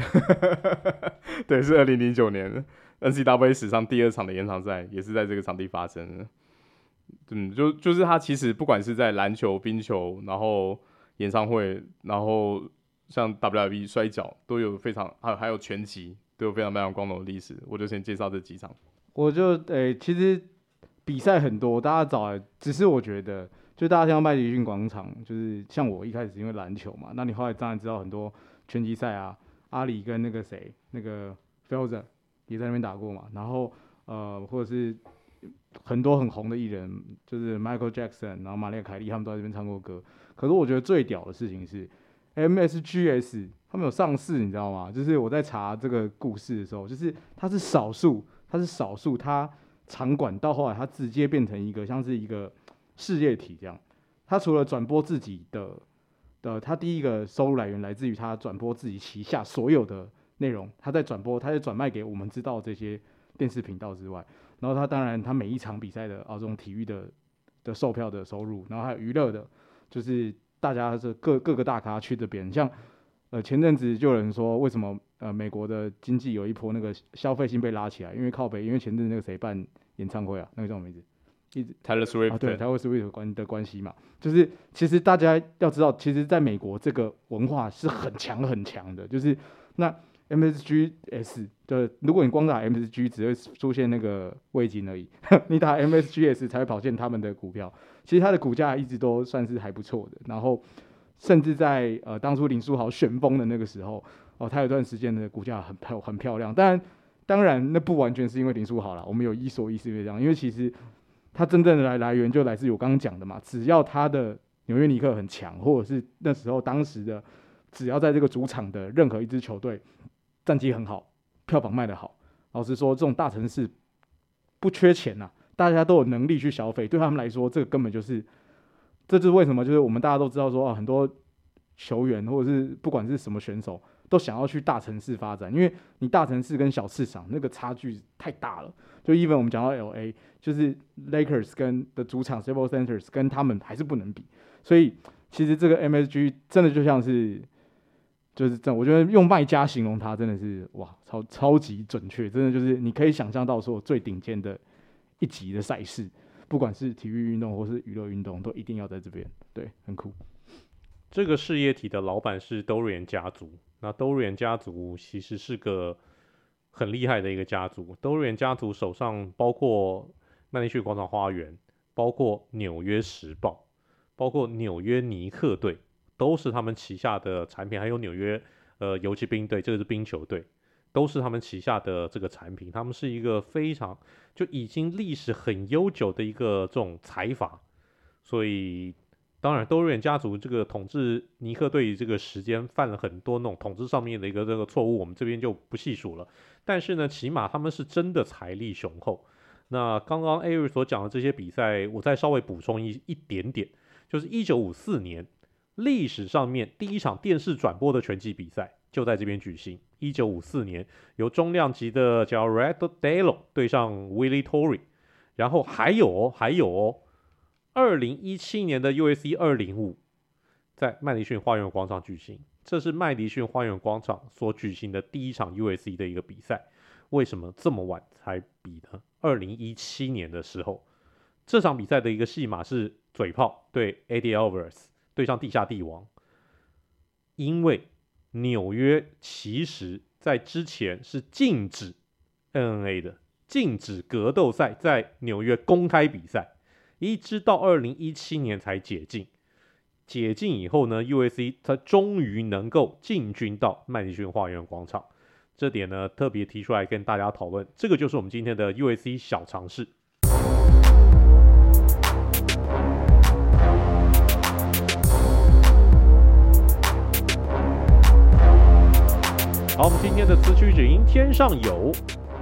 [SPEAKER 1] [laughs]
[SPEAKER 2] 对，是二零零九年，NCWA 史上第二场的延长赛，也是在这个场地发生的。嗯，就就是他其实不管是在篮球、冰球，然后演唱会，然后像 WWE 摔跤，都有非常还有还有拳击。都有非常非常光荣的历史，我就先介绍这几场。
[SPEAKER 3] 我就诶、其实比赛很多，大家找，只是我觉得，就大家听到麦迪逊广场，就是像我一开始因为篮球嘛，那你后来当然知道很多拳击赛啊，阿里跟那个谁，那个 Felder 也在那边打过嘛，然后呃，或者是很多很红的艺人，就是 Michael Jackson，然后玛丽亚凯莉他们都在这边唱过歌。可是我觉得最屌的事情是 MSGS。他们有上市，你知道吗？就是我在查这个故事的时候，就是他是少数，他是少数，他场馆到后来他直接变成一个像是一个事业体这样。他除了转播自己的的，他第一个收入来源来自于他转播自己旗下所有的内容，他在转播，他在转卖给我们知道这些电视频道之外，然后他当然他每一场比赛的啊这种体育的的售票的收入，然后还有娱乐的，就是大家是各各个大咖去这边，像。呃，前阵子就有人说，为什么呃美国的经济有一波那个消费性被拉起来？因为靠北，因为前阵子那个谁办演唱会啊？那个叫什么名字？一直
[SPEAKER 2] Taylor Swift
[SPEAKER 3] 啊，对，Taylor Swift 关的关系嘛。就是其实大家要知道，其实在美国这个文化是很强很强的。就是那 MSGS 的，如果你光打 MSG，只会出现那个味精而已。[laughs] 你打 MSGS 才会跑现他们的股票。其实它的股价一直都算是还不错的。然后。甚至在呃当初林书豪旋风的那个时候，哦，他有段时间的股价很漂很漂亮。当然，当然那不完全是因为林书豪啦，我们有一说一是因为这样，因为其实他真正的来来源就来自于我刚刚讲的嘛。只要他的纽约尼克很强，或者是那时候当时的只要在这个主场的任何一支球队战绩很好，票房卖得好，老实说，这种大城市不缺钱呐、啊，大家都有能力去消费，对他们来说，这个根本就是。这就是为什么，就是我们大家都知道说啊，很多球员或者是不管是什么选手，都想要去大城市发展，因为你大城市跟小市场那个差距太大了。就 even 我们讲到 LA，就是 Lakers 跟的主场 Staples Center 跟他们还是不能比。所以其实这个 MSG 真的就像是，就是这，我觉得用卖家形容它真的是哇，超超级准确，真的就是你可以想象到说最顶尖的一级的赛事。不管是体育运动或是娱乐运动，都一定要在这边，对，很酷。
[SPEAKER 1] 这个事业体的老板是 Dorian 家族，那 Dorian 家族其实是个很厉害的一个家族。Dorian 家族手上包括麦迪逊广场花园，包括纽约时报，包括纽约尼克队，都是他们旗下的产品，还有纽约呃游骑兵队，这个是冰球队。都是他们旗下的这个产品，他们是一个非常就已经历史很悠久的一个这种财阀，所以当然多瑞恩家族这个统治尼克队这个时间犯了很多那种统治上面的一个这个错误，我们这边就不细数了。但是呢，起码他们是真的财力雄厚。那刚刚艾瑞所讲的这些比赛，我再稍微补充一一点点，就是一九五四年历史上面第一场电视转播的拳击比赛。就在这边举行。一九五四年，由中量级的叫 Red Delo 对上 Willie Tory，然后还有哦，还有哦，二零一七年的 UFC 二零五在麦迪逊花园广场举行。这是麦迪逊花园广场所举行的第一场 UFC 的一个比赛。为什么这么晚才比呢？二零一七年的时候，这场比赛的一个戏码是嘴炮对 Eddie Alvarez 对上地下帝王，因为。纽约其实在之前是禁止 MMA 的，禁止格斗赛在纽约公开比赛，一直到二零一七年才解禁。解禁以后呢，UFC 它终于能够进军到麦迪逊花园广场，这点呢特别提出来跟大家讨论。这个就是我们今天的 UFC 小常识。好，我们今天的词曲只应天上有，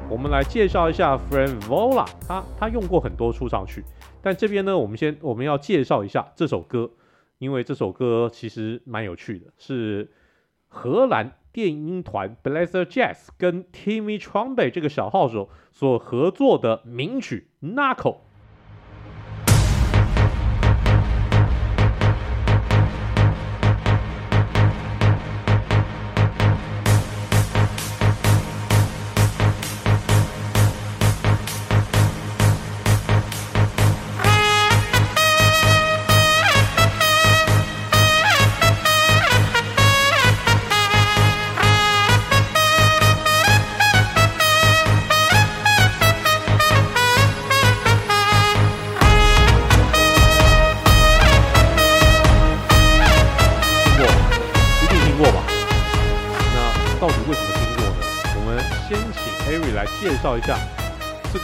[SPEAKER 1] 我们来介绍一下 Frivola，他他用过很多出场曲，但这边呢，我们先我们要介绍一下这首歌，因为这首歌其实蛮有趣的，是荷兰电音团 Blazer Jazz 跟 Timmy Trumpet 这个小号手所合作的名曲 Knuckle。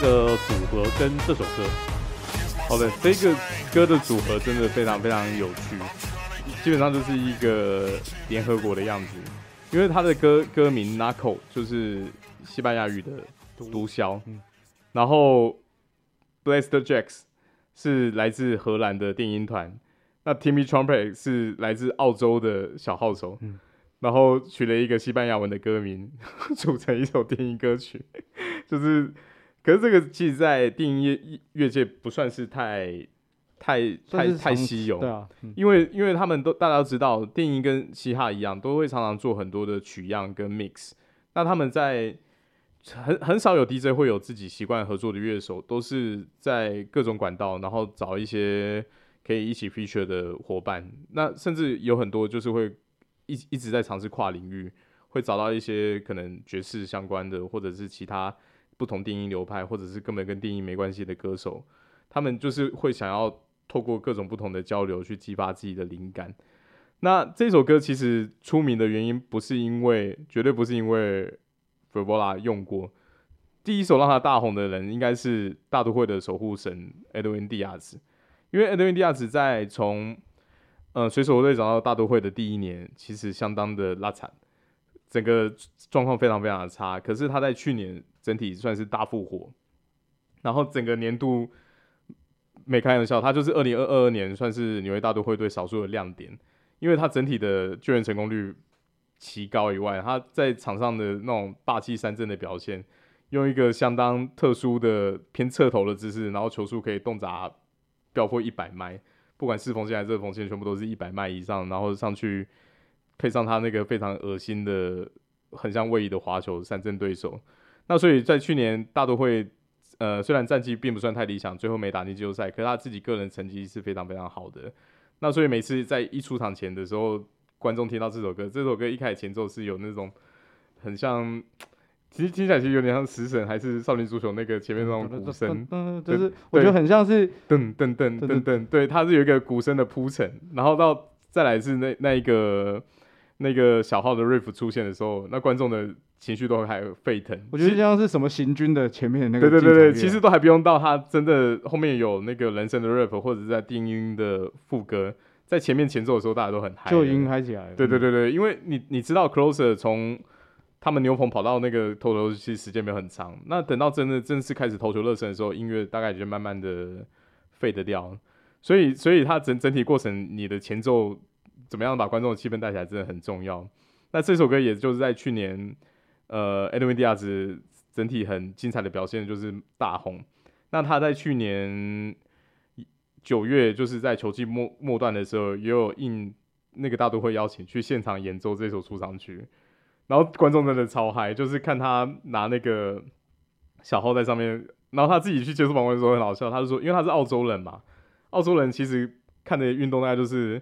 [SPEAKER 1] 个组合跟这首歌。好的，这个歌的组合真的非常非常有趣，基本上就是一个联合国的样子。
[SPEAKER 2] 因为他的歌歌名 Narco 就是西班牙语的毒枭，
[SPEAKER 3] 嗯、
[SPEAKER 2] 然后 Blaster Jacks 是来自荷兰的电音团，那 Timmy Trumpet 是来自澳洲的小号手，
[SPEAKER 3] 嗯、然
[SPEAKER 2] 后取了一个西班牙文的歌名，[laughs] 组成一首电音歌曲，[laughs] 就是，可是这个其实，在电音乐乐界不算是太。太太太稀有，
[SPEAKER 3] 对啊，
[SPEAKER 2] 嗯、因为因为他们都大家都知道，电音跟嘻哈一样，都会常常做很多的取样跟 mix。那他们在很很少有 DJ 会有自己习惯合作的乐手，都是在各种管道，然后找一些可以一起 feature 的伙伴。那甚至有很多就是会一一直在尝试跨领域，会找到一些可能爵士相关的，或者是其他不同电音流派，或者是根本跟电音没关系的歌手，他们就是会想要。透过各种不同的交流去激发自己的灵感。那这首歌其实出名的原因不是因为，绝对不是因为弗博拉用过。第一首让他大红的人应该是大都会的守护神 Edwin Diaz，因为 Edwin Diaz 在从呃水手队长到大都会的第一年，其实相当的拉惨，整个状况非常非常的差。可是他在去年整体算是大复活，然后整个年度。没开玩笑，他就是二零二二年算是纽约大都会队少数的亮点，因为他整体的救援成功率奇高以外，他在场上的那种霸气三振的表现，用一个相当特殊的偏侧头的姿势，然后球速可以动辄飙破一百迈，不管是缝线还是热缝线，全部都是一百迈以上，然后上去配上他那个非常恶心的、很像位移的滑球三振对手，那所以在去年大都会。呃，虽然战绩并不算太理想，最后没打进季后赛，可是他自己个人成绩是非常非常好的。那所以每次在一出场前的时候，观众听到这首歌，这首歌一开始前奏是有那种很像，其实听起来其实有点像食神还是少林足球那个前面那种鼓声，
[SPEAKER 3] 嗯，就是我觉得很像是
[SPEAKER 2] 噔噔噔噔噔，对，它是有一个鼓声的铺陈，然后到再来是那那一个那个小号的 riff 出现的时候，那观众的。情绪都还沸腾，
[SPEAKER 3] 我觉得像是什么行军的前面的那个、啊，
[SPEAKER 2] 对对对对，其实都还不用到他真的后面有那个人声的 riff 或者是在定音的副歌，在前面前奏的时候大家都很嗨，
[SPEAKER 3] 就已经嗨起来了。
[SPEAKER 2] 对对对对，因为你你知道 Closer 从他们牛棚跑到那个投球其实时间没有很长，那等到真的正式开始投球热身的时候，音乐大概就慢慢的 fade 掉，所以所以它整整体过程你的前奏怎么样把观众的气氛带起来真的很重要。那这首歌也就是在去年。呃，Edwin Diaz 整体很精彩的表现就是大红。那他在去年九月，就是在球季末末段的时候，也有应那个大都会邀请去现场演奏这首出场曲。然后观众真的超嗨，就是看他拿那个小号在上面，然后他自己去接受访问的时候很好笑，他就说，因为他是澳洲人嘛，澳洲人其实看的运动大概就是。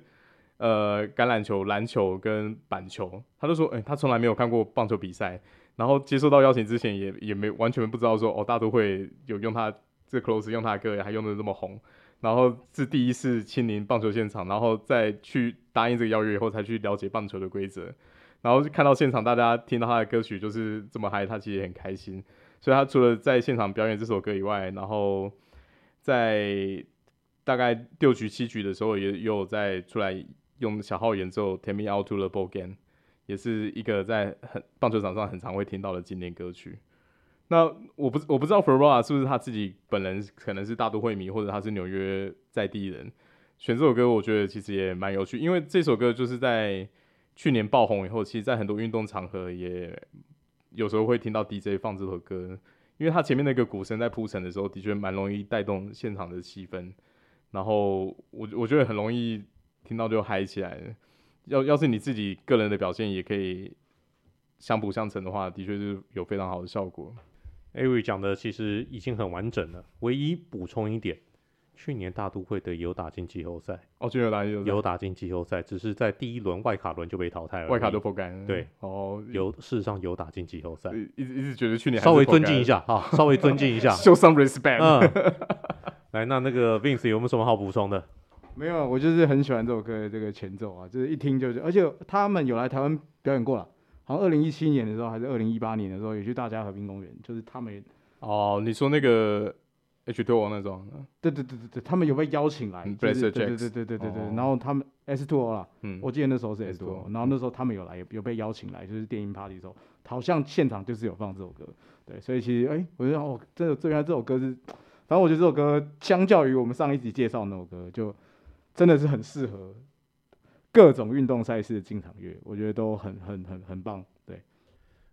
[SPEAKER 2] 呃，橄榄球、篮球跟板球，他就说，哎、他从来没有看过棒球比赛，然后接受到邀请之前也也没完全不知道说，哦，大都会有用他这 close 用他的歌，还用的这么红，然后是第一次亲临棒球现场，然后再去答应这个邀约以后，才去了解棒球的规则，然后看到现场大家听到他的歌曲就是这么嗨，他其实也很开心，所以他除了在现场表演这首歌以外，然后在大概六局七局的时候也，也有在出来。用小号演奏《Take Me Out to the Ball Game》，也是一个在很棒球场上很常会听到的经典歌曲。那我不我不知道 Fevdola 是不是他自己本人可能是大都会迷，或者他是纽约在地人，选这首歌，我觉得其实也蛮有趣，因为这首歌就是在去年爆红以后，其实在很多运动场合也有时候会听到 DJ 放这首歌，因为他前面那个鼓声在铺陈的时候，的确蛮容易带动现场的气氛，然后我我觉得很容易。听到就嗨起来了。要要是你自己个人的表现也可以相辅相成的话，的确是有非常好的效果。
[SPEAKER 1] Avery 讲的其实已经很完整了，唯一补充一点，去年大都会的有打进季后赛。
[SPEAKER 2] 哦，去年有打进
[SPEAKER 1] 有打进季后赛，只是在第一轮外卡轮就被淘汰了。
[SPEAKER 2] 外卡都不敢。
[SPEAKER 1] 对，
[SPEAKER 2] 哦，
[SPEAKER 1] 有事实上有打进季后赛。
[SPEAKER 2] 一直一直觉得去年
[SPEAKER 1] 稍微尊敬一下哈，稍微尊敬一下，[laughs]
[SPEAKER 2] show some respect。
[SPEAKER 1] 嗯，[laughs] 来，那那个 Vince 有没有什么好补充的？
[SPEAKER 3] 没有，我就是很喜欢这首歌的这个前奏啊，就是一听就是，而且他们有来台湾表演过了，好像二零一七年的时候还是二零一八年的时候，也去大家和平公园，就是他们。
[SPEAKER 2] 哦，你说那个 H Two O 那种，
[SPEAKER 3] 对对对对对，他们有被邀
[SPEAKER 2] 请
[SPEAKER 3] 来，对
[SPEAKER 2] 对
[SPEAKER 3] 对对对对对，
[SPEAKER 2] 哦
[SPEAKER 3] 然后他们 S2O 啦，
[SPEAKER 2] 嗯，
[SPEAKER 3] 我记得那时候是
[SPEAKER 2] S2O，S2O
[SPEAKER 3] 然后那时候他们有来，有有被邀请来，就是电音 party 的时候，好像现场就是有放这首歌，对，所以其实哎、欸，我觉得哦，真的，最原来这首歌是，反正我觉得这首歌相较于我们上一集介绍那首歌，就真的是很适合各种运动赛事的进场乐，我觉得都很很很很棒，对。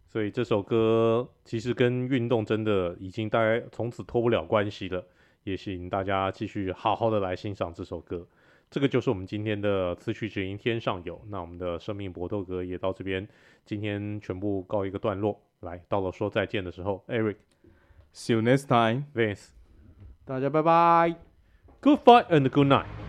[SPEAKER 1] 所以这首歌其实跟运动真的已经大概从此脱不了关系了，也请大家继续好好的来欣赏这首歌。这个就是我们今天的词曲只应天上有。那我们的生命搏斗歌也到这边，今天全部告一个段落。来到了说再见的时候
[SPEAKER 2] ，Eric，See you next
[SPEAKER 1] time，Vince，
[SPEAKER 3] 大家拜拜
[SPEAKER 1] ，Good fight and good night。